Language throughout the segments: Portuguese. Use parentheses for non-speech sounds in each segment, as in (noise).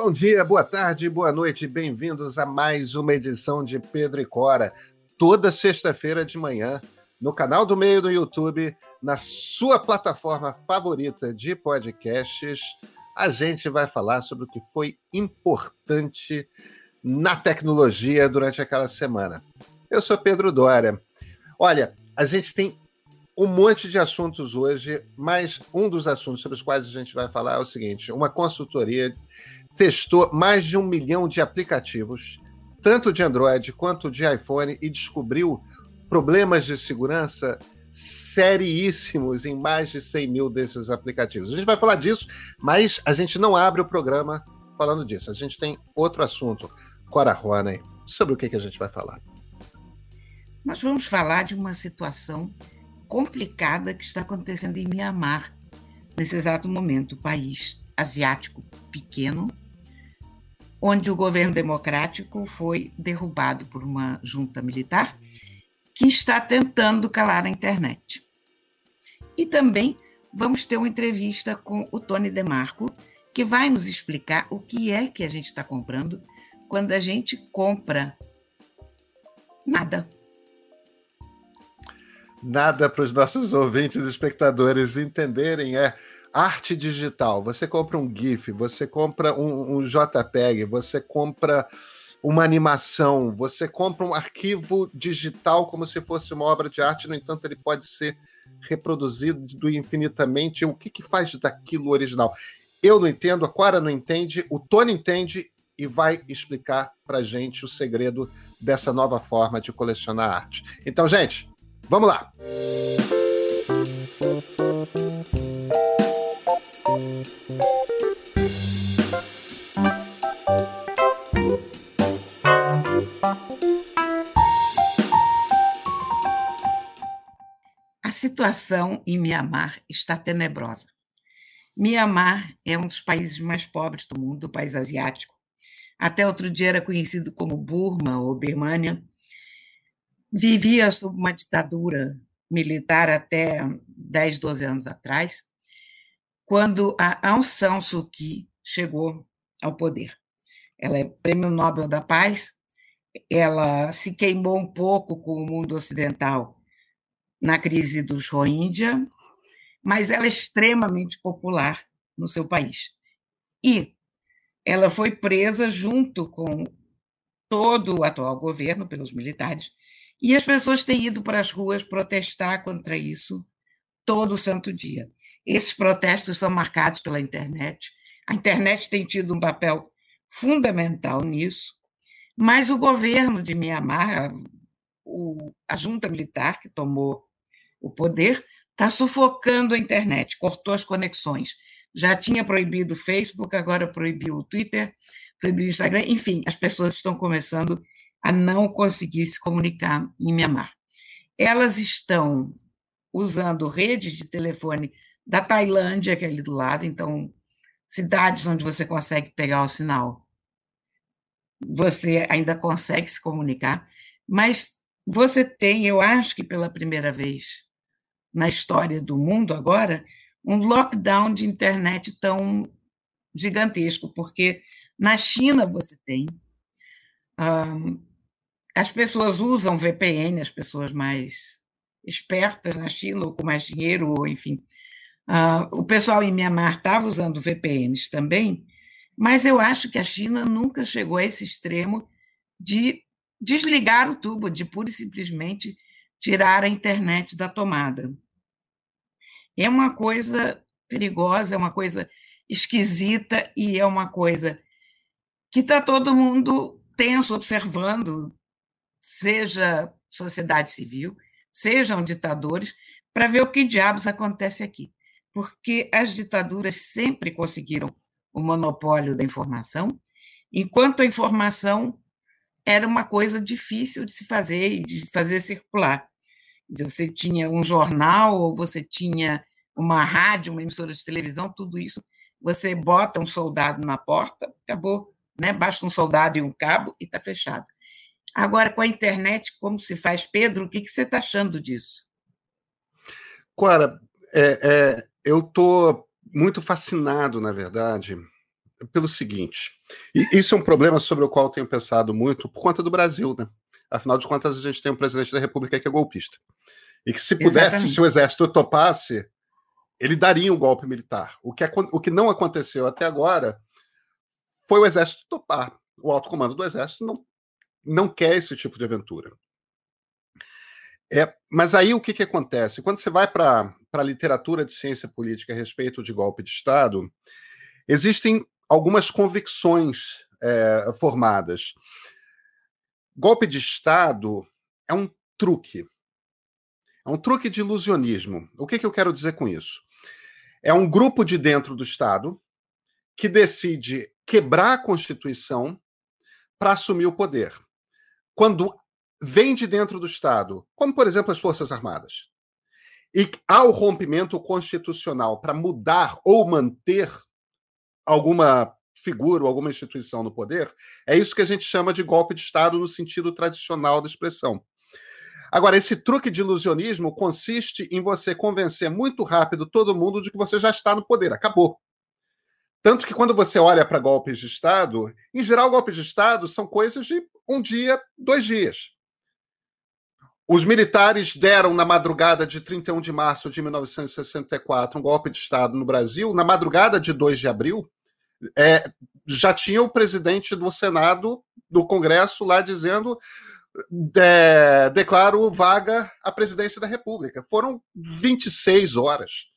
Bom dia, boa tarde, boa noite, bem-vindos a mais uma edição de Pedro e Cora, toda sexta-feira de manhã, no canal do Meio do YouTube, na sua plataforma favorita de podcasts. A gente vai falar sobre o que foi importante na tecnologia durante aquela semana. Eu sou Pedro Dória. Olha, a gente tem um monte de assuntos hoje, mas um dos assuntos sobre os quais a gente vai falar é o seguinte: uma consultoria testou mais de um milhão de aplicativos, tanto de Android quanto de iPhone, e descobriu problemas de segurança seríssimos em mais de 100 mil desses aplicativos. A gente vai falar disso, mas a gente não abre o programa falando disso. A gente tem outro assunto. Cora Roney, sobre o que, que a gente vai falar? Nós vamos falar de uma situação complicada que está acontecendo em Mianmar, nesse exato momento, país asiático pequeno, onde o governo democrático foi derrubado por uma junta militar que está tentando calar a internet. E também vamos ter uma entrevista com o Tony DeMarco, que vai nos explicar o que é que a gente está comprando quando a gente compra nada. Nada para os nossos (laughs) ouvintes e espectadores entenderem é arte digital. Você compra um GIF, você compra um, um JPEG, você compra uma animação, você compra um arquivo digital como se fosse uma obra de arte, no entanto, ele pode ser reproduzido infinitamente. O que, que faz daquilo original? Eu não entendo, a Quara não entende, o Tony entende e vai explicar para gente o segredo dessa nova forma de colecionar arte. Então, gente, vamos lá! situação em Mianmar está tenebrosa. Mianmar é um dos países mais pobres do mundo, do país asiático. Até outro dia era conhecido como Burma ou Birmania. Vivia sob uma ditadura militar até 10, 12 anos atrás, quando a Aung San Suu Kyi chegou ao poder. Ela é prêmio Nobel da Paz, ela se queimou um pouco com o mundo ocidental na crise dos Rohingya, mas ela é extremamente popular no seu país. E ela foi presa junto com todo o atual governo pelos militares, e as pessoas têm ido para as ruas protestar contra isso todo santo dia. Esses protestos são marcados pela internet. A internet tem tido um papel fundamental nisso, mas o governo de Mianmar, a junta militar que tomou o poder está sufocando a internet, cortou as conexões. Já tinha proibido o Facebook, agora proibiu o Twitter, proibiu o Instagram. Enfim, as pessoas estão começando a não conseguir se comunicar em Myanmar. Elas estão usando redes de telefone da Tailândia, que é ali do lado, então, cidades onde você consegue pegar o sinal, você ainda consegue se comunicar, mas você tem, eu acho que pela primeira vez, na história do mundo agora um lockdown de internet tão gigantesco, porque na China você tem. As pessoas usam VPN, as pessoas mais espertas na China, ou com mais dinheiro, ou enfim. Uh, o pessoal em Myanmar estava usando VPNs também, mas eu acho que a China nunca chegou a esse extremo de desligar o tubo, de pura e simplesmente tirar a internet da tomada. É uma coisa perigosa, é uma coisa esquisita e é uma coisa que está todo mundo tenso observando, seja sociedade civil, sejam ditadores, para ver o que diabos acontece aqui. Porque as ditaduras sempre conseguiram o monopólio da informação, enquanto a informação era uma coisa difícil de se fazer e de fazer circular. Você tinha um jornal, ou você tinha uma rádio, uma emissora de televisão, tudo isso. Você bota um soldado na porta, acabou, né? Basta um soldado e um cabo e está fechado. Agora, com a internet, como se faz? Pedro, o que, que você está achando disso? Cora, é, é, eu estou muito fascinado, na verdade, pelo seguinte, e isso é um problema sobre o qual eu tenho pensado muito por conta do Brasil, né? Afinal de contas, a gente tem um presidente da República que é golpista. E que se pudesse, Exatamente. se o exército topasse, ele daria um golpe militar. O que, o que não aconteceu até agora foi o exército topar. O alto comando do exército não, não quer esse tipo de aventura. É, mas aí o que, que acontece? Quando você vai para a literatura de ciência política a respeito de golpe de Estado, existem algumas convicções é, formadas. Golpe de Estado é um truque. É um truque de ilusionismo. O que, que eu quero dizer com isso? É um grupo de dentro do Estado que decide quebrar a Constituição para assumir o poder. Quando vem de dentro do Estado, como por exemplo as Forças Armadas, e há o rompimento constitucional para mudar ou manter alguma figura ou alguma instituição no poder, é isso que a gente chama de golpe de Estado no sentido tradicional da expressão. Agora, esse truque de ilusionismo consiste em você convencer muito rápido todo mundo de que você já está no poder, acabou. Tanto que quando você olha para golpes de Estado, em geral, golpes de Estado são coisas de um dia, dois dias. Os militares deram na madrugada de 31 de março de 1964 um golpe de Estado no Brasil. Na madrugada de 2 de abril, é, já tinha o presidente do Senado, do Congresso, lá dizendo de, declaro vaga à presidência da República. Foram 26 horas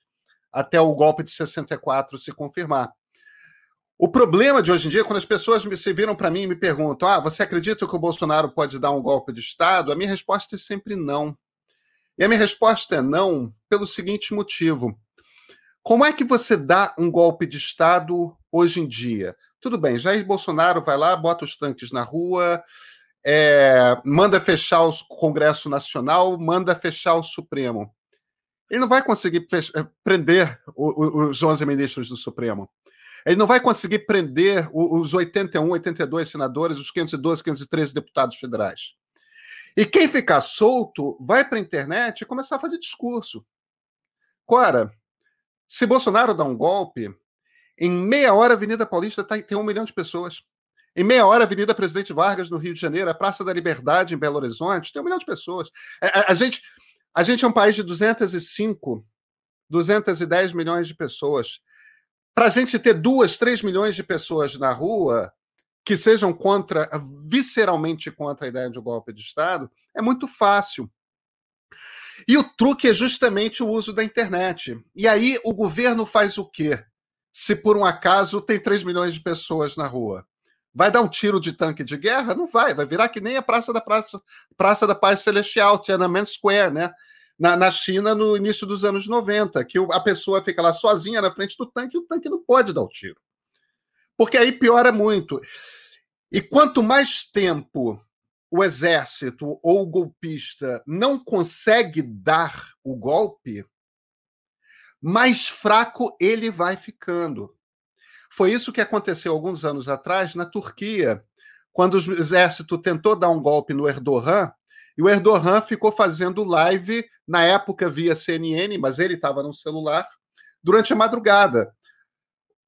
até o golpe de 64 se confirmar. O problema de hoje em dia, quando as pessoas me, se viram para mim e me perguntam: ah, você acredita que o Bolsonaro pode dar um golpe de Estado? A minha resposta é sempre não. E a minha resposta é não pelo seguinte motivo. Como é que você dá um golpe de Estado hoje em dia? Tudo bem, Jair Bolsonaro vai lá, bota os tanques na rua, é, manda fechar o Congresso Nacional, manda fechar o Supremo. Ele não vai conseguir fechar, prender os 11 ministros do Supremo. Ele não vai conseguir prender os 81, 82 senadores, os 512, 513 deputados federais. E quem ficar solto vai para a internet e começar a fazer discurso. Cora, se Bolsonaro dá um golpe, em meia hora a Avenida Paulista tá, tem um milhão de pessoas. Em meia hora, a Avenida Presidente Vargas, no Rio de Janeiro, a Praça da Liberdade, em Belo Horizonte, tem um milhão de pessoas. A, é, a, a gente, a gente é um país de 205, 210 milhões de pessoas. Para a gente ter duas, três milhões de pessoas na rua que sejam contra, visceralmente contra a ideia de um golpe de Estado, é muito fácil. E o truque é justamente o uso da internet. E aí o governo faz o quê? Se por um acaso tem 3 milhões de pessoas na rua. Vai dar um tiro de tanque de guerra? Não vai, vai virar que nem a Praça da Praça, Praça da Paz Celestial, Tiananmen Square, né? Na, na China, no início dos anos 90, que a pessoa fica lá sozinha na frente do tanque e o tanque não pode dar o tiro. Porque aí piora muito. E quanto mais tempo o exército ou o golpista não consegue dar o golpe, mais fraco ele vai ficando. Foi isso que aconteceu alguns anos atrás na Turquia, quando o exército tentou dar um golpe no Erdogan, e o Erdogan ficou fazendo live, na época via CNN, mas ele estava no celular, durante a madrugada.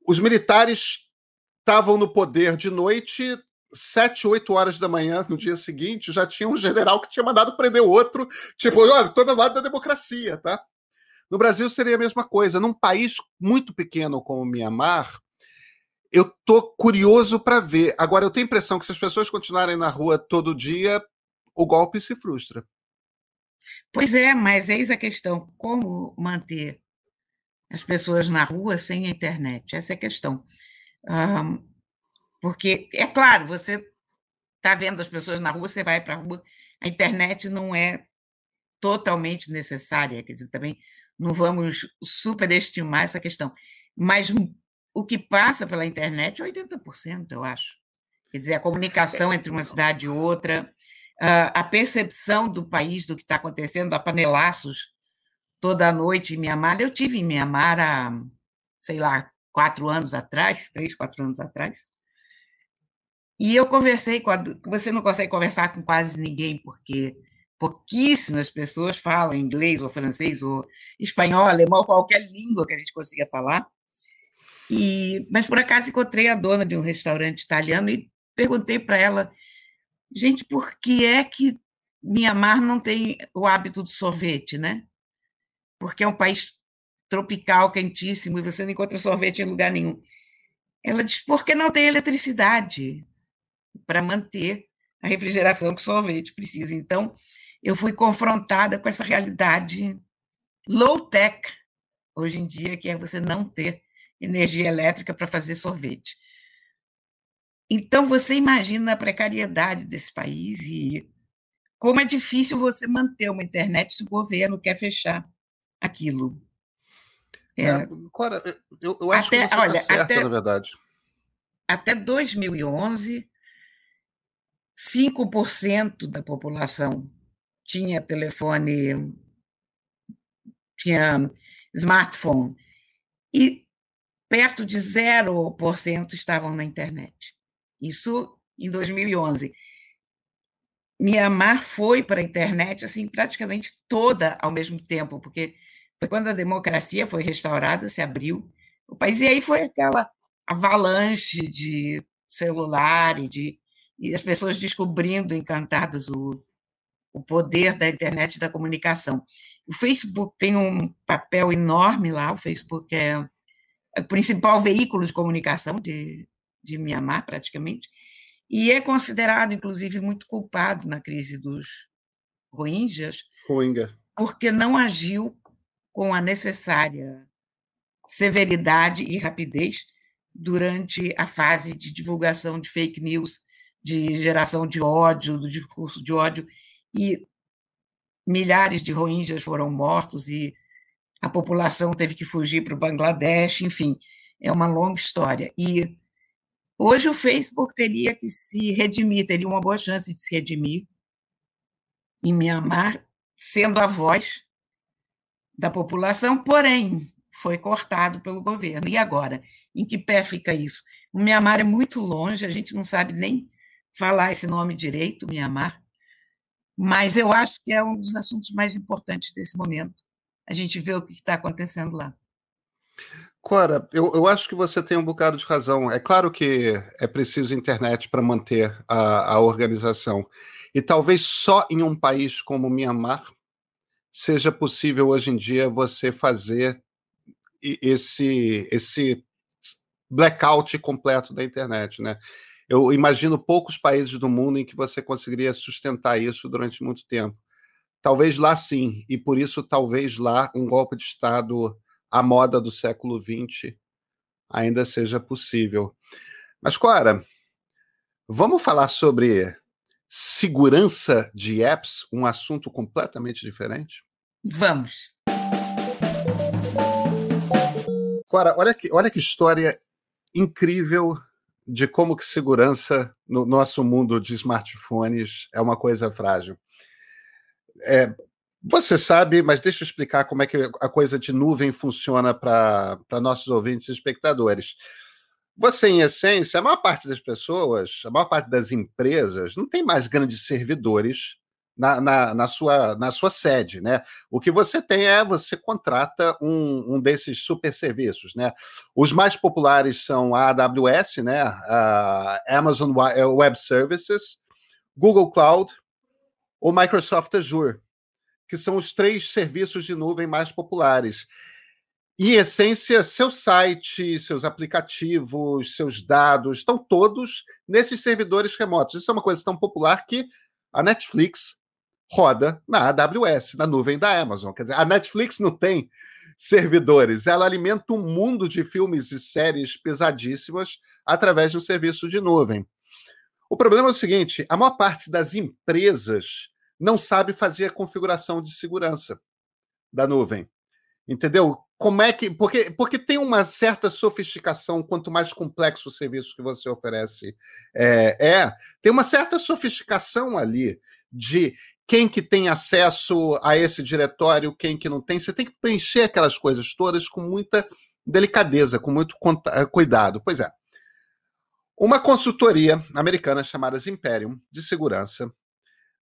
Os militares estavam no poder de noite, sete, oito horas da manhã no dia seguinte, já tinha um general que tinha mandado prender outro, tipo, olha, estou do lado da democracia, tá? No Brasil seria a mesma coisa. Num país muito pequeno como o Mianmar, eu tô curioso para ver. Agora, eu tenho a impressão que se as pessoas continuarem na rua todo dia, o golpe se frustra. Pois é, mas eis a questão: como manter as pessoas na rua sem a internet? Essa é a questão. Um, porque, é claro, você está vendo as pessoas na rua, você vai para a rua, a internet não é totalmente necessária, quer dizer, também não vamos superestimar essa questão. Mas o que passa pela internet é 80%, eu acho. Quer dizer, a comunicação entre uma cidade e outra, a percepção do país, do que está acontecendo, a panelaços toda noite em Mianmar. Eu tive em Mianmar há, sei lá, quatro anos atrás, três, quatro anos atrás. E eu conversei com a, você não consegue conversar com quase ninguém porque pouquíssimas pessoas falam inglês ou francês ou espanhol, alemão, qualquer língua que a gente consiga falar. E, mas por acaso encontrei a dona de um restaurante italiano e perguntei para ela, gente, por que é que Mianmar não tem o hábito do sorvete, né? Porque é um país tropical, quentíssimo, e você não encontra sorvete em lugar nenhum. Ela diz, porque não tem eletricidade para manter a refrigeração que o sorvete precisa. Então, eu fui confrontada com essa realidade low-tech, hoje em dia, que é você não ter energia elétrica para fazer sorvete. Então, você imagina a precariedade desse país e como é difícil você manter uma internet se o governo quer fechar aquilo. É, é, Cora, eu, eu acho até, que você olha, tá certa, até, na verdade. Até 2011, 5% da população tinha telefone, tinha smartphone, e perto de 0% estavam na internet. Isso em 2011. Mianmar foi para a internet assim praticamente toda ao mesmo tempo, porque foi quando a democracia foi restaurada, se abriu o país e aí foi aquela avalanche de celular e de e as pessoas descobrindo encantadas o, o poder da internet e da comunicação. O Facebook tem um papel enorme lá, o Facebook é o principal veículo de comunicação de, de Mianmar, praticamente, e é considerado, inclusive, muito culpado na crise dos Rohingyas, Rohingya. porque não agiu com a necessária severidade e rapidez durante a fase de divulgação de fake news de geração de ódio, do discurso de ódio, e milhares de rohingyas foram mortos e a população teve que fugir para o Bangladesh, enfim, é uma longa história. E hoje o Facebook teria que se redimir, teria uma boa chance de se redimir em Myanmar, sendo a voz da população, porém foi cortado pelo governo. E agora? Em que pé fica isso? O Myanmar é muito longe, a gente não sabe nem falar esse nome direito, Mianmar, mas eu acho que é um dos assuntos mais importantes desse momento. A gente vê o que está acontecendo lá. Cora, eu, eu, acho que você tem um bocado de razão. É claro que é preciso internet para manter a, a organização. E talvez só em um país como Mianmar seja possível hoje em dia você fazer esse, esse blackout completo da internet, né? eu imagino poucos países do mundo em que você conseguiria sustentar isso durante muito tempo. Talvez lá sim, e por isso talvez lá um golpe de Estado à moda do século XX ainda seja possível. Mas, Cora, vamos falar sobre segurança de apps, um assunto completamente diferente? Vamos. Cora, olha que, olha que história incrível de como que segurança no nosso mundo de smartphones é uma coisa frágil. É, você sabe, mas deixa eu explicar como é que a coisa de nuvem funciona para nossos ouvintes e espectadores. Você, em essência, a maior parte das pessoas, a maior parte das empresas, não tem mais grandes servidores na, na, na, sua, na sua sede, né? O que você tem é você contrata um, um desses super serviços, né? Os mais populares são a AWS, né? A Amazon eh, Web Services, Google Cloud ou Microsoft Azure, que são os três serviços de nuvem mais populares. Em essência, seu site, seus aplicativos, seus dados estão todos nesses servidores remotos. Isso é uma coisa tão popular que a Netflix roda na AWS, na nuvem da Amazon. Quer dizer, a Netflix não tem servidores, ela alimenta um mundo de filmes e séries pesadíssimas através de um serviço de nuvem. O problema é o seguinte: a maior parte das empresas não sabe fazer a configuração de segurança da nuvem. Entendeu? Como é que. Porque, porque tem uma certa sofisticação, quanto mais complexo o serviço que você oferece é, é tem uma certa sofisticação ali de quem que tem acesso a esse diretório, quem que não tem. Você tem que preencher aquelas coisas todas com muita delicadeza, com muito eh, cuidado. Pois é. Uma consultoria americana chamada Imperium de segurança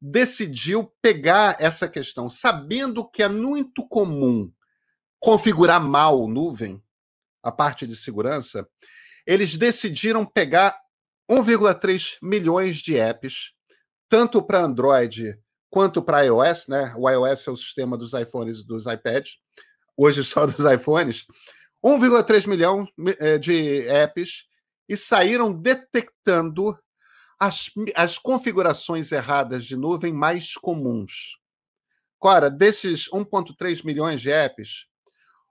decidiu pegar essa questão, sabendo que é muito comum configurar mal nuvem, a parte de segurança, eles decidiram pegar 1,3 milhões de apps, tanto para Android quanto para iOS, né? O iOS é o sistema dos iPhones e dos iPads, hoje só (laughs) dos iPhones. 1,3 milhão eh, de apps e saíram detectando as, as configurações erradas de nuvem mais comuns. Cora, desses 1,3 milhões de apps,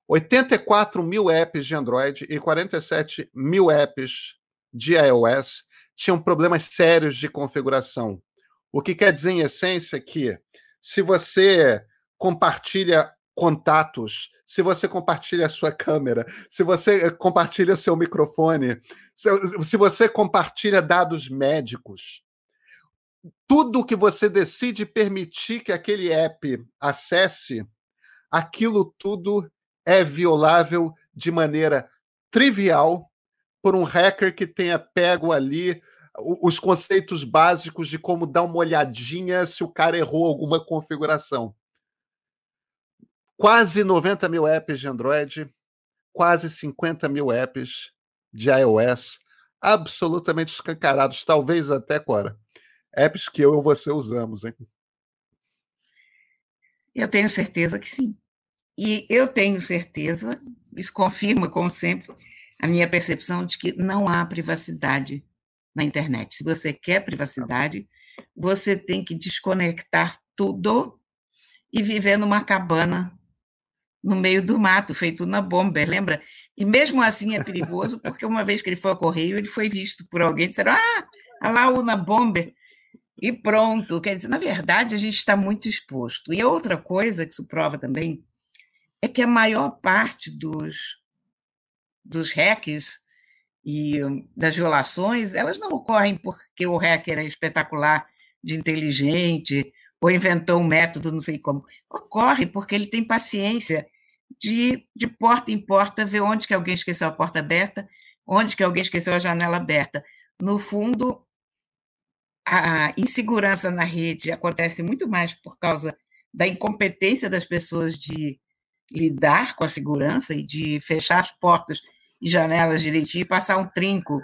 84 mil apps de Android e 47 mil apps de iOS tinham problemas sérios de configuração. O que quer dizer, em essência, que se você compartilha contatos, se você compartilha a sua câmera, se você eh, compartilha o seu microfone, se, você compartilha dados médicos, tudo que você decide permitir que aquele app acesse, aquilo tudo é violável de maneira trivial por um hacker que tenha pego ali os conceitos básicos de como dar uma olhadinha se o cara errou alguma configuração. Quase 90 mil apps de Android, quase 50 mil apps de iOS, absolutamente escancarados, talvez até agora. Apps que eu e você usamos, hein? Eu tenho certeza que sim. E eu tenho certeza, isso confirma, como sempre, a minha percepção de que não há privacidade na internet. Se você quer privacidade, você tem que desconectar tudo e viver numa cabana no meio do mato, feito na bomba, lembra? E mesmo assim é perigoso, porque uma vez que ele foi ao correio, ele foi visto por alguém, disseram, ah, lá o na bomber, e pronto. Quer dizer, na verdade, a gente está muito exposto. E outra coisa que isso prova também é que a maior parte dos, dos hacks e das violações, elas não ocorrem porque o hacker é espetacular, de inteligente, ou inventou um método, não sei como. Ocorre porque ele tem paciência de, de porta em porta ver onde que alguém esqueceu a porta aberta, onde que alguém esqueceu a janela aberta. No fundo, a insegurança na rede acontece muito mais por causa da incompetência das pessoas de lidar com a segurança e de fechar as portas e janelas direitinho e passar um trinco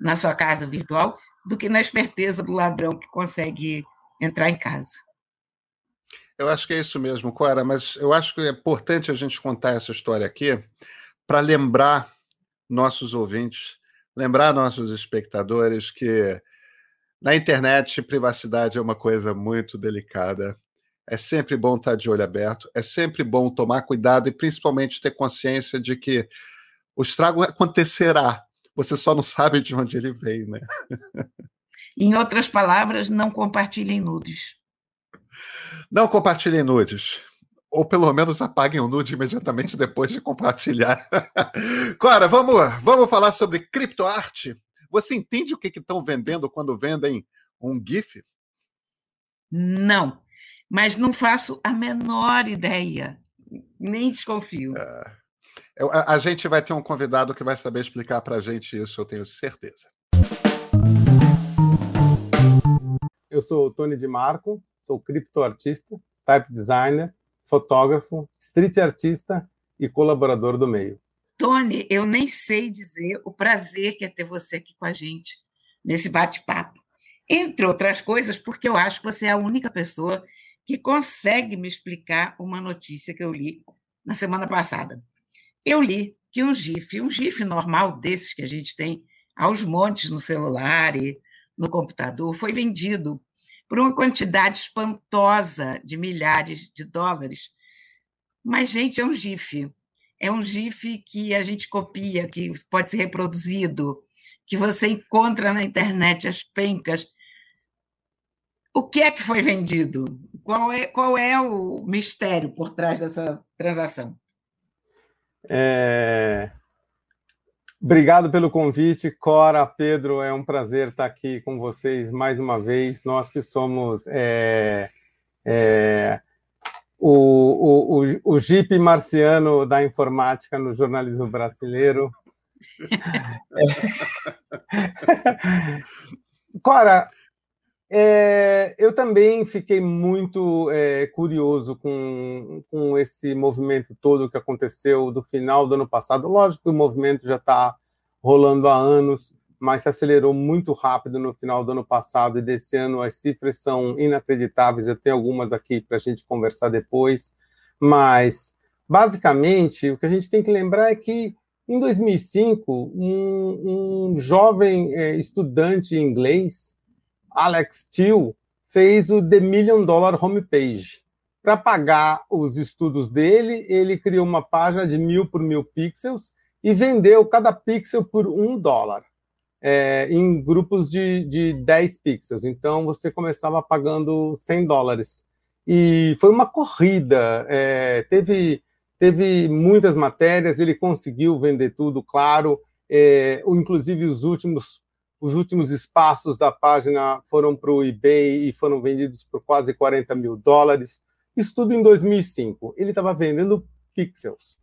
na sua casa virtual do que na esperteza do ladrão que consegue entrar em casa. Eu acho que é isso mesmo, Cora, mas eu acho que é importante a gente contar essa história aqui para lembrar nossos ouvintes, lembrar nossos espectadores que na internet privacidade é uma coisa muito delicada. É sempre bom estar de olho aberto, é sempre bom tomar cuidado e principalmente ter consciência de que o estrago acontecerá. Você só não sabe de onde ele veio, né? Em outras palavras, não compartilhem nudes. Não compartilhem nudes. Ou pelo menos apaguem o nude imediatamente depois de compartilhar. (laughs) Cora, vamos, vamos falar sobre criptoarte? Você entende o que estão vendendo quando vendem um GIF? Não, mas não faço a menor ideia. Nem desconfio. É. Eu, a, a, gente vai ter um convidado que vai saber explicar para a gente isso, eu tenho certeza. Eu sou o Tony de Marco, sou criptoartista, type designer, fotógrafo, street artista e colaborador do meio. Tony, eu nem sei dizer o prazer que é ter você aqui com a gente nesse bate-papo. Entre outras coisas, porque eu acho que você é a única pessoa que consegue me explicar uma notícia que eu li na semana passada. Eu li que um GIF, um GIF normal desses que a gente tem aos montes no celular e no computador, foi vendido por uma quantidade espantosa de milhares de dólares. Mas, gente, é um GIF. É um GIF que a gente copia, que pode ser reproduzido, que você encontra na internet as pencas. O que é que foi vendido? Qual é, qual é o mistério por trás dessa transação? É... Obrigado pelo convite, Cora, Pedro. É um prazer estar aqui com vocês mais uma vez. Nós que somos é, é, o, o, o, o Jeep marciano da informática no jornalismo brasileiro. (laughs) (laughs) Cora, é, eu também fiquei muito é, curioso com, com esse movimento todo que aconteceu do final do ano passado. Lógico que o movimento já está rolando há anos, mas se acelerou muito rápido no final do ano passado e desse ano as cifras são inacreditáveis. Eu tenho algumas aqui para a gente conversar depois, mas basicamente o que a gente tem que lembrar é que em 2005 um, um jovem é, estudante inglês Alex Steele fez o The Million Dollar Homepage. Para pagar os estudos dele, ele criou uma página de mil por mil pixels e vendeu cada pixel por um dólar, é, em grupos de, de 10 pixels. Então, você começava pagando 100 dólares. E foi uma corrida, é, teve, teve muitas matérias, ele conseguiu vender tudo, claro, é, inclusive os últimos os últimos espaços da página foram para o eBay e foram vendidos por quase 40 mil dólares. Isso tudo em 2005. Ele estava vendendo pixels.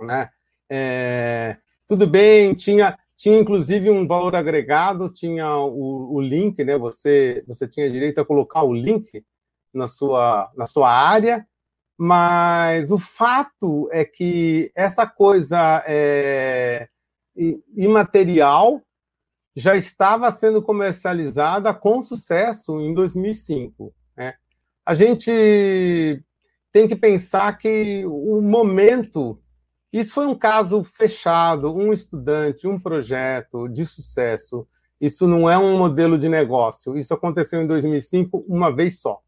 Né? É, tudo bem, tinha, tinha inclusive um valor agregado, tinha o, o, link, né? Você, você tinha direito a colocar o link na sua, na sua área, mas o fato é que essa coisa é, imaterial já estava sendo comercializada com sucesso em 2005. Né? A gente tem que pensar que o momento. Isso foi um caso fechado, um estudante, um projeto de sucesso. Isso não é um modelo de negócio. Isso aconteceu em 2005 uma vez só.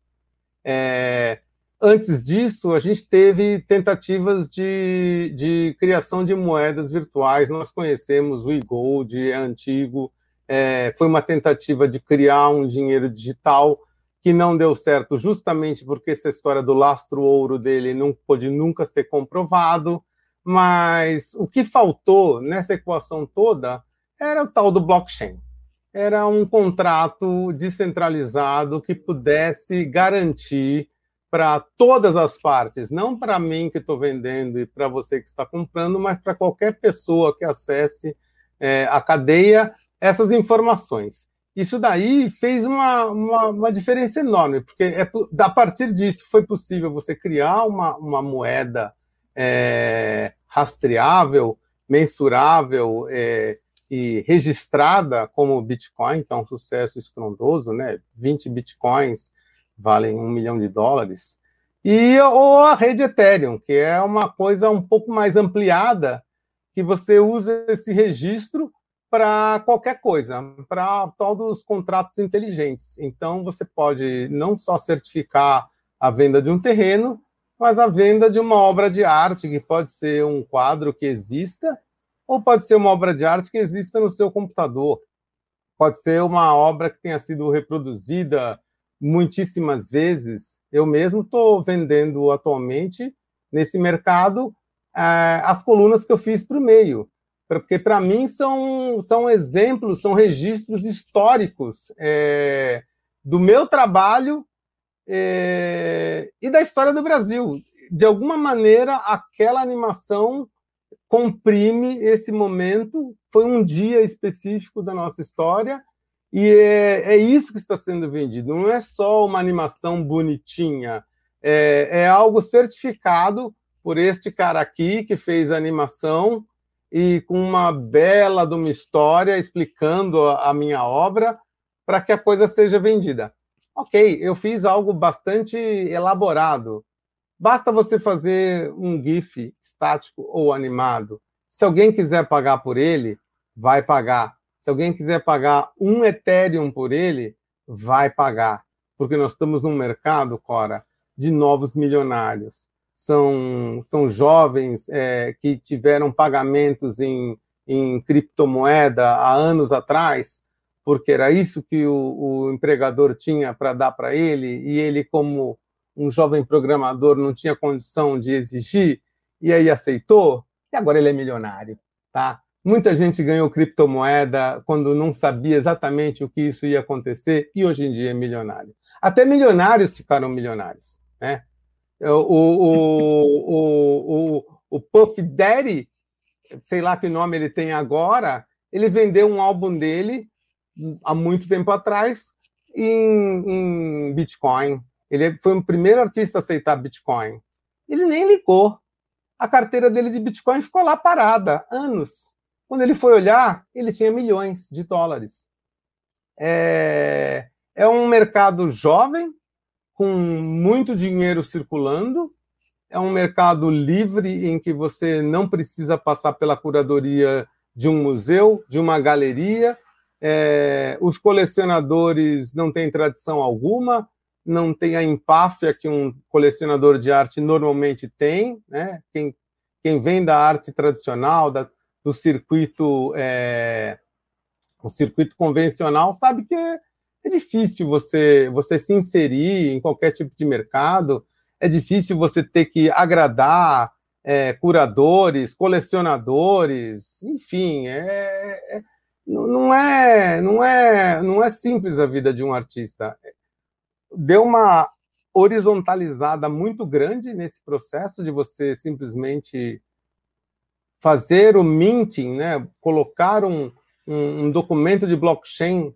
É, antes disso, a gente teve tentativas de, de criação de moedas virtuais. Nós conhecemos o eGold, é antigo, é, foi uma tentativa de criar um dinheiro digital que não deu certo, justamente porque essa história do lastro ouro dele não pôde nunca ser comprovado. Mas o que faltou nessa equação toda era o tal do blockchain. Era um contrato descentralizado que pudesse garantir para todas as partes, não para mim que estou vendendo e para você que está comprando, mas para qualquer pessoa que acesse é, a cadeia essas informações. Isso daí fez uma, uma, uma, diferença enorme, porque é, a partir disso foi possível você criar uma, uma moeda é, rastreável, mensurável é, e registrada como o Bitcoin, que é um sucesso estrondoso, né? 20 Bitcoins valem um milhão de dólares. E ou a rede Ethereum, que é uma coisa um pouco mais ampliada, que você usa esse registro para qualquer coisa, para todos os contratos inteligentes. Então, você pode não só certificar a venda de um terreno, mas a venda de uma obra de arte, que pode ser um quadro que exista, ou pode ser uma obra de arte que exista no seu computador. Pode ser uma obra que tenha sido reproduzida muitíssimas vezes. Eu mesmo estou vendendo atualmente nesse mercado eh, as colunas que eu fiz para o meio porque para mim são, são exemplos, são registros históricos é, do meu trabalho é, e da história do Brasil. De alguma maneira, aquela animação comprime esse momento. Foi um dia específico da nossa história e é, é isso que está sendo vendido. Não é só uma animação bonitinha, é, é algo certificado por este cara aqui que fez a animação e com uma bela de uma história explicando a, minha obra para que a coisa seja vendida. Ok, eu fiz algo bastante elaborado. Basta você fazer um GIF estático ou animado. Se alguém quiser pagar por ele, vai pagar. Se alguém quiser pagar um Ethereum por ele, vai pagar. Porque nós estamos num mercado, Cora, de novos milionários são, são jovens é, que tiveram pagamentos em, em criptomoeda há anos atrás, porque era isso que o, o empregador tinha para dar para ele, e ele, como um jovem programador, não tinha condição de exigir, e aí aceitou, e agora ele é milionário. Tá? Muita gente ganhou criptomoeda quando não sabia exatamente o que isso ia acontecer, e hoje em dia é milionário. Até milionários ficaram milionários. Né? É, o, o, o, o, Puff Daddy, sei lá que nome ele tem agora, ele vendeu um álbum dele há muito tempo atrás em, em Bitcoin. Ele foi o primeiro artista a aceitar Bitcoin. Ele nem ligou. A carteira dele de Bitcoin ficou lá parada, anos. Quando ele foi olhar, ele tinha milhões de dólares. É, é um mercado jovem, com muito dinheiro circulando, é um mercado livre em que você não precisa passar pela curadoria de um museu, de uma galeria. É, os colecionadores não têm tradição alguma, não tem a empáfia que um colecionador de arte normalmente tem. Né? Quem, quem vem da arte tradicional, da, do circuito, é, circuito convencional, sabe que é, difícil você, você se inserir em qualquer tipo de mercado, é difícil você ter que agradar é, curadores, colecionadores, enfim, é, é, não é não é não é simples a vida de um artista. Deu uma horizontalizada muito grande nesse processo de você simplesmente fazer o minting, né? colocar um, um, um documento de blockchain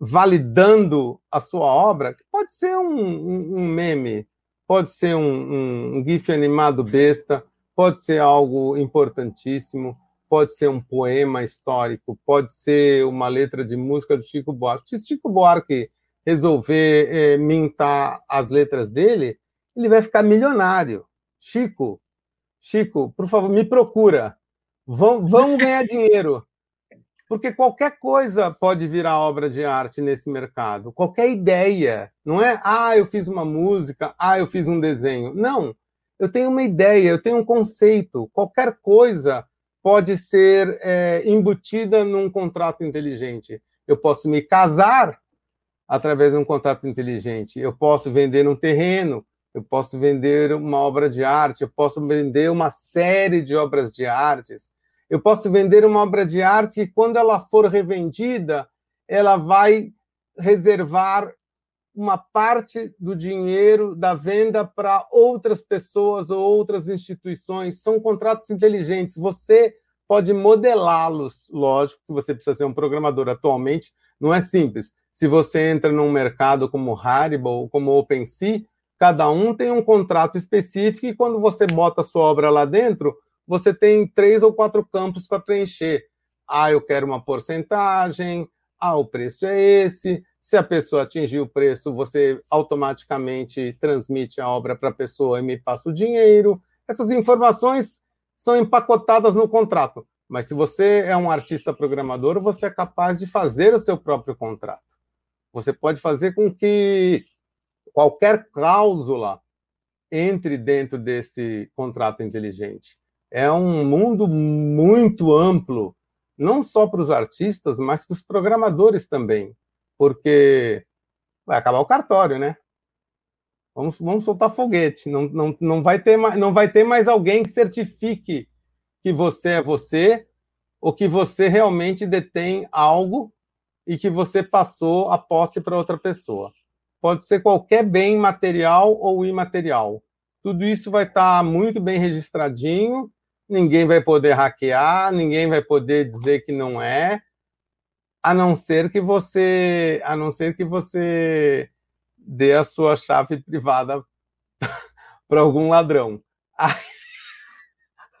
validando a sua obra, que pode ser um, um, um meme, pode ser um, um, GIF animado besta, pode ser algo importantíssimo, pode ser um poema histórico, pode ser uma letra de música do Chico Buarque. Se Chico Buarque resolver é, mintar as letras dele, ele vai ficar milionário. Chico, Chico, por favor, me procura. Vamos, (laughs) vamos ganhar dinheiro. Porque qualquer coisa pode virar obra de arte nesse mercado. Qualquer ideia. Não é, ah, eu fiz uma música, ah, eu fiz um desenho. Não. Eu tenho uma ideia, eu tenho um conceito. Qualquer coisa pode ser é, embutida num contrato inteligente. Eu posso me casar através de um contrato inteligente. Eu posso vender um terreno, eu posso vender uma obra de arte, eu posso vender uma série de obras de artes eu posso vender uma obra de arte que, quando ela for revendida, ela vai reservar uma parte do dinheiro da venda para outras pessoas ou outras instituições. São contratos inteligentes. Você pode modelá-los. Lógico que você precisa ser um programador. Atualmente, não é simples. Se você entra num mercado como Haribo ou como OpenSea, cada um tem um contrato específico e quando você bota a sua obra lá dentro, você tem três ou quatro campos para preencher. Ah, eu quero uma porcentagem, ah, o preço é esse. Se a pessoa atingir o preço, você automaticamente transmite a obra para a pessoa e me passa o dinheiro. Essas informações são empacotadas no contrato. Mas se você é um artista programador, você é capaz de fazer o seu próprio contrato. Você pode fazer com que qualquer cláusula entre dentro desse contrato inteligente é um mundo muito amplo, não só para os artistas, mas para os programadores também, porque vai acabar o cartório, né? Vamos, vamos soltar foguete. Não, não, não, vai ter, não vai ter mais alguém que certifique que você é você ou que você realmente detém algo e que você passou a posse para outra pessoa. Pode ser qualquer bem material ou imaterial. Tudo isso vai estar muito bem registradinho ninguém vai poder hackear, ninguém vai poder dizer que não é, a não ser que você, a não ser que você dê a sua chave privada (laughs) para algum ladrão. Aí,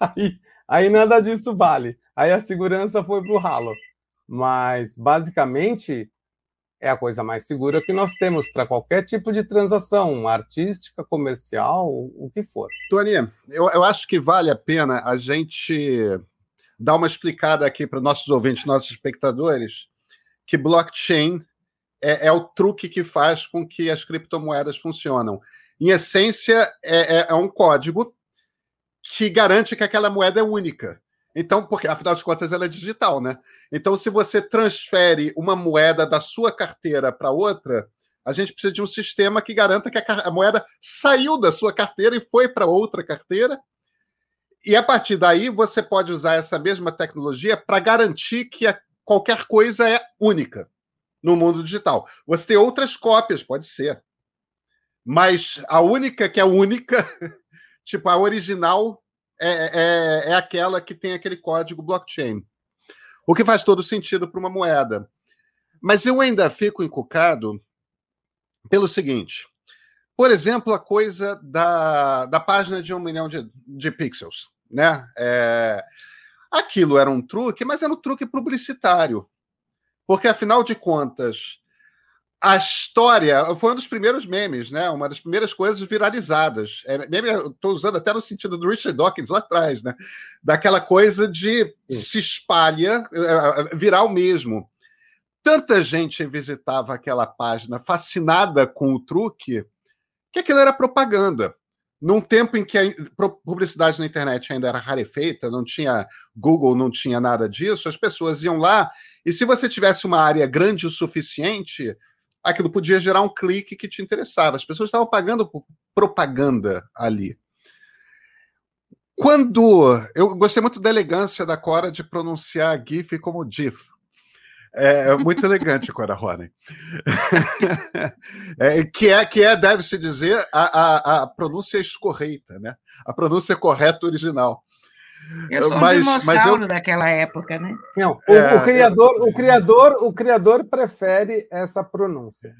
(laughs) aí, aí, nada disso vale. Aí a segurança foi para o ralo. Mas, basicamente, é a coisa mais segura que nós temos para qualquer tipo de transação, artística, comercial, o que for. Tony, eu, eu acho que vale a pena a gente dar uma explicada aqui para nossos ouvintes, nossos espectadores, que blockchain é, é, o truque que faz com que as criptomoedas funcionam. Em essência, é, é, é um código que garante que aquela moeda é única. Então, porque afinal de contas ela é digital, né? Então, se você transfere uma moeda da sua carteira para outra, a gente precisa de um sistema que garanta que a, moeda saiu da sua carteira e foi para outra carteira. E a partir daí você pode usar essa mesma tecnologia para garantir que a, qualquer coisa é única no mundo digital. Você tem outras cópias, pode ser. Mas a única que é única, (laughs) tipo a original, é, é, é aquela que tem aquele código blockchain. O que faz todo sentido para uma moeda. Mas eu ainda fico encucado pelo seguinte. Por exemplo, a coisa da, da página de um milhão de, de pixels. Né? É, aquilo era um truque, mas era um truque publicitário. Porque, afinal de contas, a história foi um dos primeiros memes, né? Uma das primeiras coisas viralizadas. É, meme, estou usando até no sentido do Richard Dawkins lá atrás, né? Daquela coisa de Sim. se espalha, é, é, viral mesmo. Tanta gente visitava aquela página fascinada com o truque que aquilo era propaganda. Num tempo em que a publicidade na internet ainda era rarefeita, não tinha Google, não tinha nada disso, as pessoas iam lá e se você tivesse uma área grande o suficiente, aquilo podia gerar um clique que te interessava. As pessoas estavam pagando por propaganda ali. Quando. Eu gostei muito da elegância da Cora de pronunciar GIF como GIF. É, é muito elegante, Cora Ronen. (laughs) é, que é, que é deve-se dizer, a, a, a pronúncia escorreita, né? A pronúncia correta original. Eu sou mas, um dinossauro eu... daquela época, né? Não, o, é, o, criador, o criador, o criador prefere essa pronúncia.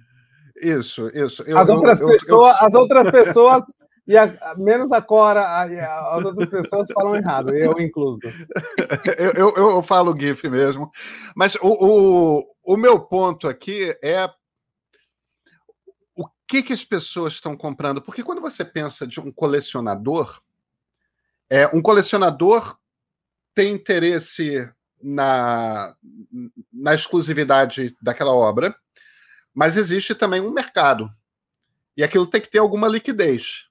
Isso, isso. Eu, as outras eu, pessoas, as outras pessoas e a, menos a Cora, a, as outras pessoas falam errado, eu incluso. (laughs) eu, eu, eu, falo GIF mesmo. Mas o, o, o meu ponto aqui é o que, que as pessoas estão comprando. Porque quando você pensa de um colecionador, é, um colecionador tem interesse na, na exclusividade daquela obra, mas existe também um mercado. E aquilo tem que ter alguma liquidez.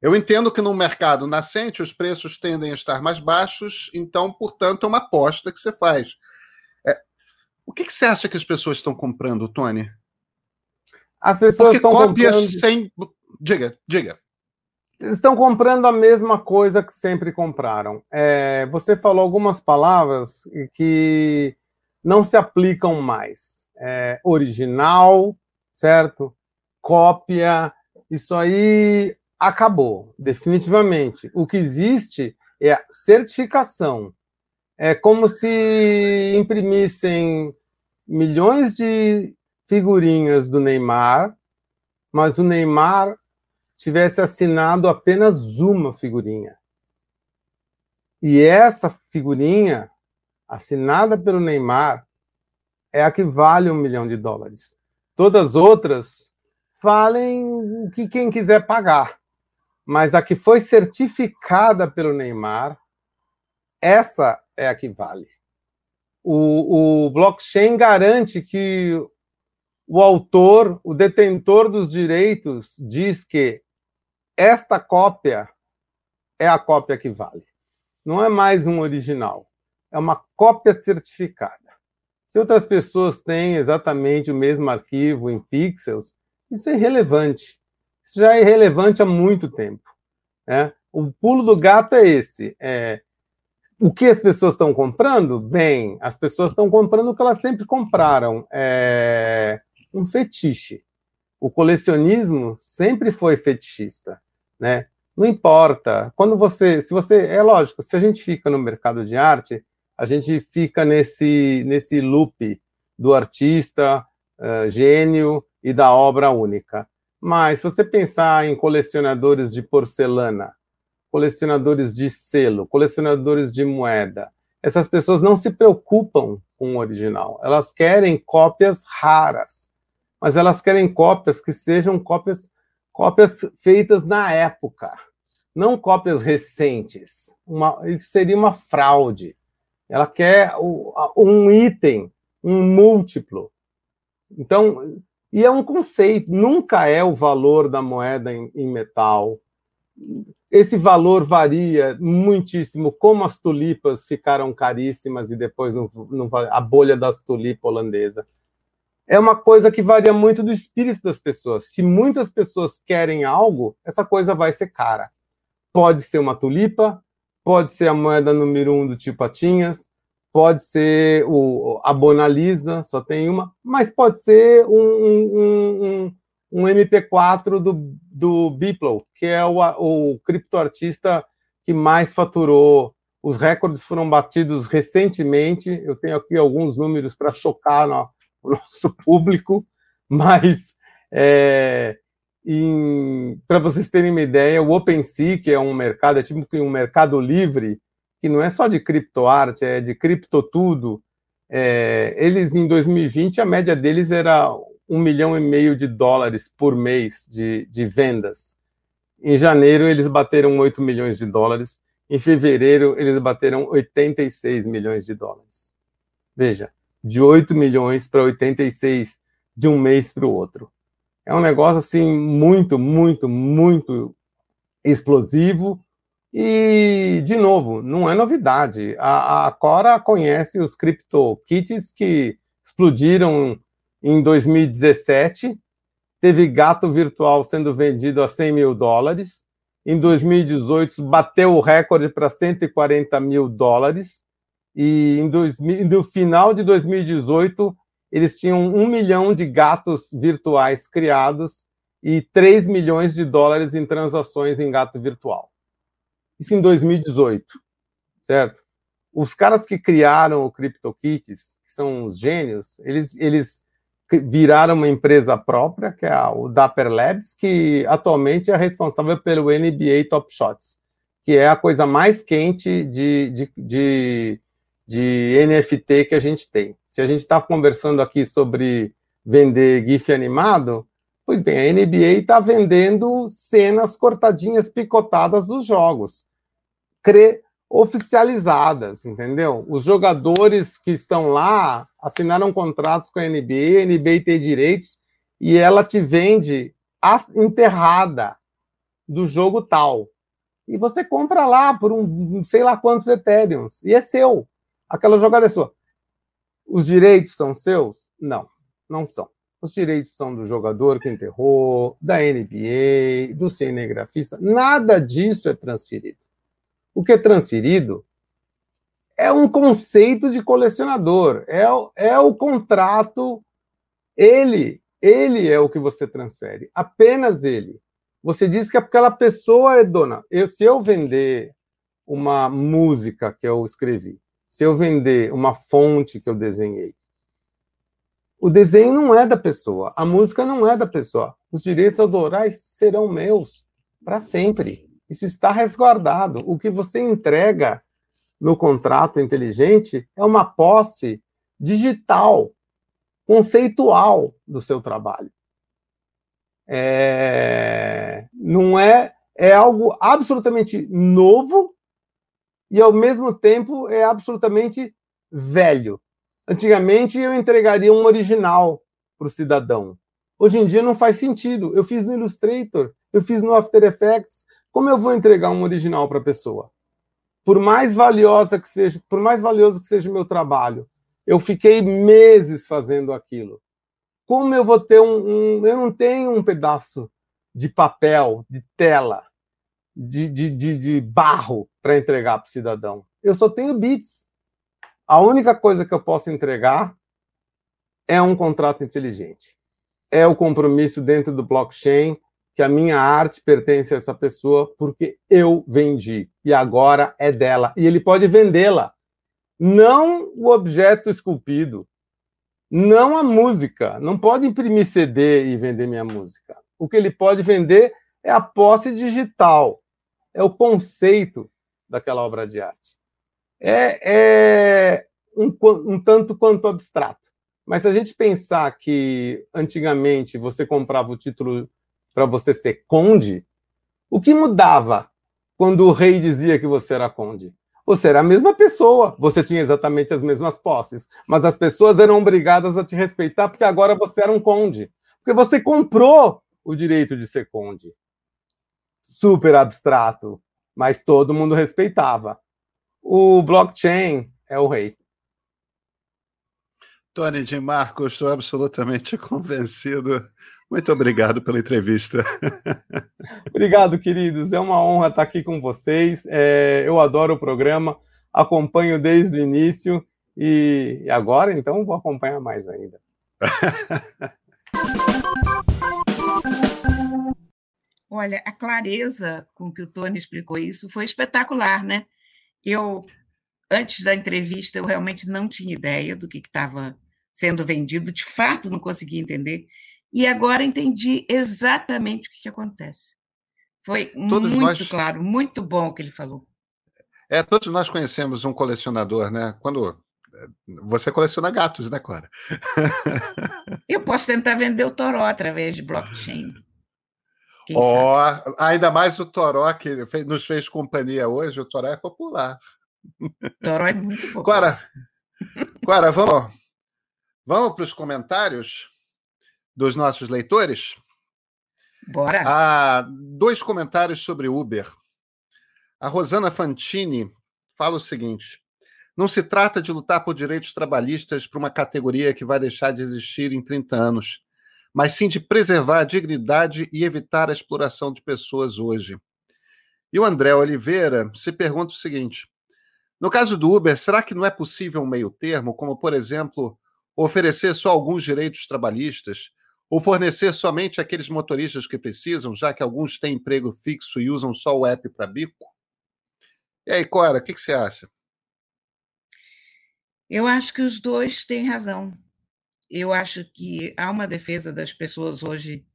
Eu entendo que no mercado nascente os preços tendem a estar mais baixos, então, portanto, é uma aposta que você faz. É, o que, que, você acha que as pessoas estão comprando, Tony? As pessoas Porque estão cópias comprando... sem. Diga, diga. Estão comprando a mesma coisa que sempre compraram. É, você falou algumas palavras que não se aplicam mais. É, original, certo? Cópia. Isso aí acabou, definitivamente. O que existe é a certificação. É como se imprimissem milhões de figurinhas do Neymar, mas o Neymar tivesse assinado apenas uma figurinha. E essa figurinha, assinada pelo Neymar, é a que vale um milhão de dólares. Todas as outras valem o que quem quiser pagar. Mas a que foi certificada pelo Neymar, essa é a que vale. O, o blockchain garante que o autor, o detentor dos direitos, diz que esta cópia é a cópia que vale. Não é mais um original, é uma cópia certificada. Se outras pessoas têm exatamente o mesmo arquivo em pixels, isso é irrelevante. Isso já é irrelevante há muito tempo. Né? O pulo do gato é esse. É, o que as pessoas estão comprando? Bem, as pessoas estão comprando o que elas sempre compraram. É um fetiche. O colecionismo sempre foi fetichista né? Não importa. Quando você, se você, é lógico, se a gente fica no mercado de arte, a gente fica nesse nesse loop do artista, uh, gênio e da obra única. Mas se você pensar em colecionadores de porcelana, colecionadores de selo, colecionadores de moeda, essas pessoas não se preocupam com o original. Elas querem cópias raras, mas elas querem cópias que sejam cópias cópias feitas na época, não cópias recentes. Uma, isso seria uma fraude. Ela quer um item, um múltiplo. Então, e é um conceito, nunca é o valor da moeda em, em metal. Esse valor varia muitíssimo, como as tulipas ficaram caríssimas e depois no, no, a bolha das tulipas holandesa é uma coisa que varia muito do espírito das pessoas. Se muitas pessoas querem algo, essa coisa vai ser cara. Pode ser uma tulipa, pode ser a moeda número um do tio Patinhas, pode ser o, a Mona Lisa, só tem uma, mas pode ser um, um, um, um MP4 do, do Biplo, que é o, o criptoartista que mais faturou. Os recordes foram batidos recentemente. Eu tenho aqui alguns números para chocar o nosso público, mas é, para vocês terem uma ideia, o OpenSea, que é um mercado, é tipo um mercado livre, que não é só de criptoarte, é de cripto tudo. É, eles, em 2020, a média deles era um milhão e meio de dólares por mês de, de vendas. Em janeiro, eles bateram 8 milhões de dólares. Em fevereiro, eles bateram 86 milhões de dólares. Veja, de 8 milhões para 86 de um mês para o outro. É um negócio assim muito, muito, muito explosivo. E, de novo, não é novidade. A, a Cora conhece os CryptoKits que explodiram em 2017. Teve gato virtual sendo vendido a 100 mil dólares. Em 2018, bateu o recorde para 140 mil dólares. E em no final de 2018, eles tinham um milhão de gatos virtuais criados e 3 milhões de dólares em transações em gato virtual. Isso em 2018, certo? Os caras que criaram o CryptoKitties, que são os gênios, eles, eles viraram uma empresa própria, que é o Dapper Labs, que atualmente é responsável pelo NBA Top Shots, que é a coisa mais quente de, de, de, de NFT que a gente tem. Se a gente está conversando aqui sobre vender GIF animado, pois bem, a NBA está vendendo cenas cortadinhas, picotadas dos jogos, cre oficializadas, entendeu? Os jogadores que estão lá assinaram contratos com a NBA, a NBA tem direitos e ela te vende enterrada do jogo tal. E você compra lá por um sei lá quantos Ethereums e é seu. Aquela jogada é sua. Os direitos são seus? Não, não são. Os direitos são do jogador que enterrou, da NBA, do cinegrafista. Nada disso é transferido. O que é transferido é um conceito de colecionador, é, é o contrato, ele, ele é o que você transfere, apenas ele. Você diz que aquela pessoa é dona. Eu, se eu vender uma música que eu escrevi, se eu vender uma fonte que eu desenhei, o desenho não é da pessoa, a música não é da pessoa. Os direitos autorais serão meus para sempre. Isso está resguardado. O que você entrega no contrato inteligente é uma posse digital, conceitual do seu trabalho. É, não é, é algo absolutamente novo e ao mesmo tempo é absolutamente velho. Antigamente eu entregaria um original para o cidadão. Hoje em dia não faz sentido. Eu fiz no Illustrator, eu fiz no After Effects. Como eu vou entregar um original para a pessoa? Por mais valiosa que seja, por mais valioso que seja o meu trabalho, eu fiquei meses fazendo aquilo. Como eu vou ter um, um eu não tenho um pedaço de papel, de tela, de, de, de, de barro para entregar para o cidadão. Eu só tenho bits. A única coisa que eu posso entregar é um contrato inteligente. É o compromisso dentro do blockchain que a minha arte pertence a essa pessoa porque eu vendi e agora é dela. E ele pode vendê-la. Não o objeto esculpido, não a música. Não pode imprimir CD e vender minha música. O que ele pode vender é a posse digital é o conceito daquela obra de arte. É, é um, um tanto quanto abstrato. Mas se a gente pensar que antigamente você comprava o título para você ser conde, o que mudava quando o rei dizia que você era conde? Você era a mesma pessoa, você tinha exatamente as mesmas posses, mas as pessoas eram obrigadas a te respeitar porque agora você era um conde, porque você comprou o direito de ser conde super abstrato, mas todo mundo respeitava. O blockchain é o rei. Tony de Marco, estou absolutamente (laughs) convencido. Muito obrigado pela entrevista. (laughs) obrigado, queridos. É uma honra estar aqui com vocês. É, eu adoro o programa, acompanho desde o início e agora, então, vou acompanhar mais ainda. (laughs) Olha, a clareza com que o Tony explicou isso foi espetacular, né? Eu, antes da entrevista, eu realmente não tinha ideia do que estava sendo vendido, de fato não conseguia entender. E agora entendi exatamente o que, que acontece. Foi todos muito nós... claro, muito bom o que ele falou. É, todos nós conhecemos um colecionador, né? Quando você coleciona gatos, né, Cora? Eu posso tentar vender o Toró através de blockchain. Oh, ainda mais o Toró que nos fez companhia hoje, o Toró é popular. Toró é muito popular. Cora, Cora vamos, vamos para os comentários dos nossos leitores? Bora. Há dois comentários sobre Uber. A Rosana Fantini fala o seguinte: não se trata de lutar por direitos trabalhistas para uma categoria que vai deixar de existir em 30 anos, mas sim de preservar a dignidade e evitar a exploração de pessoas hoje. E o André Oliveira se pergunta o seguinte: no caso do Uber, será que não é possível um meio-termo, como, por exemplo, oferecer só alguns direitos trabalhistas, ou fornecer somente aqueles motoristas que precisam, já que alguns têm emprego fixo e usam só o app para bico? E aí, Cora, o que, que você acha? Eu acho que os dois têm razão. Eu acho que há uma defesa das pessoas hoje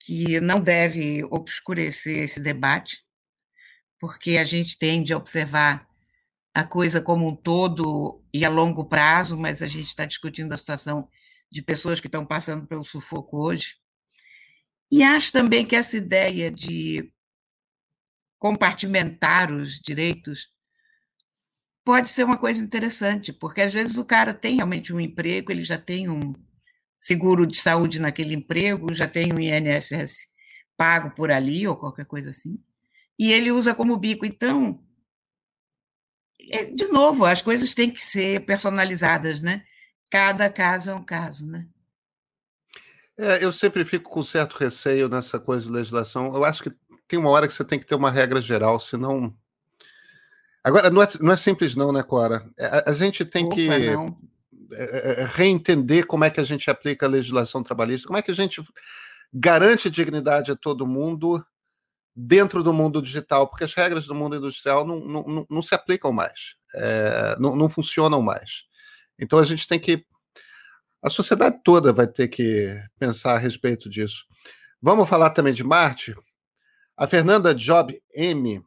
que não deve obscurecer esse debate, porque a gente tende a observar a coisa como um todo e a longo prazo, mas a gente está discutindo a situação de pessoas que estão passando pelo sufoco hoje. E acho também que essa ideia de compartimentar os direitos pode ser uma coisa interessante, porque às vezes o cara tem realmente um emprego, ele já tem um seguro de saúde naquele emprego, já tem um INSS pago por ali ou qualquer coisa assim, e ele usa como bico. Então, é, de novo, as coisas têm que ser personalizadas, né? Cada caso é um caso, né? É, eu sempre fico com certo receio nessa coisa de legislação. Eu acho que tem uma hora que você tem que ter uma regra geral, senão Agora, não é, não é simples, não, né, Cora? A, é, a gente tem Opa, que não. É, é, reentender como é que a gente aplica a legislação trabalhista, como é que a gente garante dignidade a todo mundo dentro do mundo digital, porque as regras do mundo industrial não, não, não, não se aplicam mais, é, não, não funcionam mais. Então a gente tem que. A sociedade toda vai ter que pensar a respeito disso. Vamos falar também de Marte? A Fernanda Job M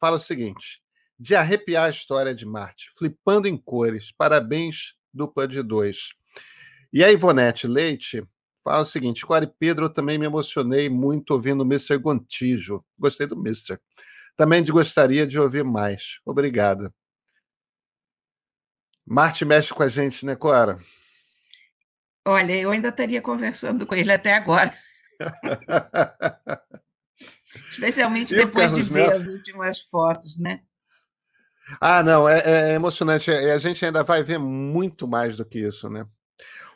fala o seguinte: de arrepiar a história de Marte, flipando em cores. Parabéns, dupla de dois. E a Ivonete Leite fala o seguinte: Core Pedro, eu também me emocionei muito ouvindo o Mr. Gontijo. Gostei do Mr. Também gostaria de ouvir mais. Obrigada. Marte mexe com a gente, né, Cora? Olha, eu ainda estaria conversando com ele até agora. (laughs) Especialmente depois de ver Neto? as últimas fotos, né? Ah, não, é, é emocionante. É, a gente ainda vai ver muito mais do que isso, né?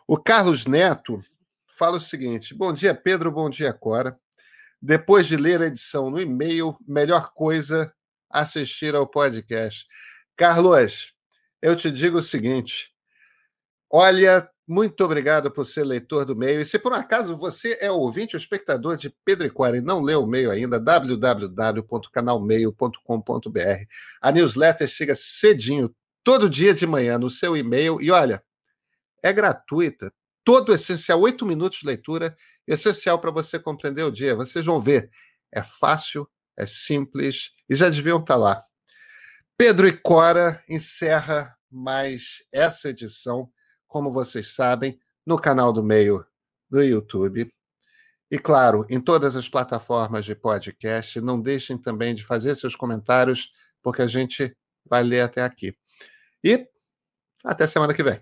O Carlos Neto fala o seguinte: Bom dia, Pedro, bom dia, Cora. Depois de ler a edição no e-mail, melhor coisa assistir ao podcast. Carlos, eu te digo o seguinte: olha, muito obrigado por ser leitor do meio. E se por um acaso você é ouvinte ou espectador de Pedro e Core e não leu o meio ainda, www.canalmeio.com.br. A newsletter chega cedinho, todo dia de manhã, no seu e-mail. E olha, é gratuita. Todo essencial, oito minutos de leitura, essencial para você compreender o dia. Vocês vão ver. É fácil, é simples e já deviam estar tá lá. Pedro e Cora encerra mais essa edição como vocês sabem, no canal do Meio do YouTube. E, claro, em todas as plataformas de podcast. Não deixem também de fazer seus comentários, porque a gente vai ler até aqui. E até semana que vem.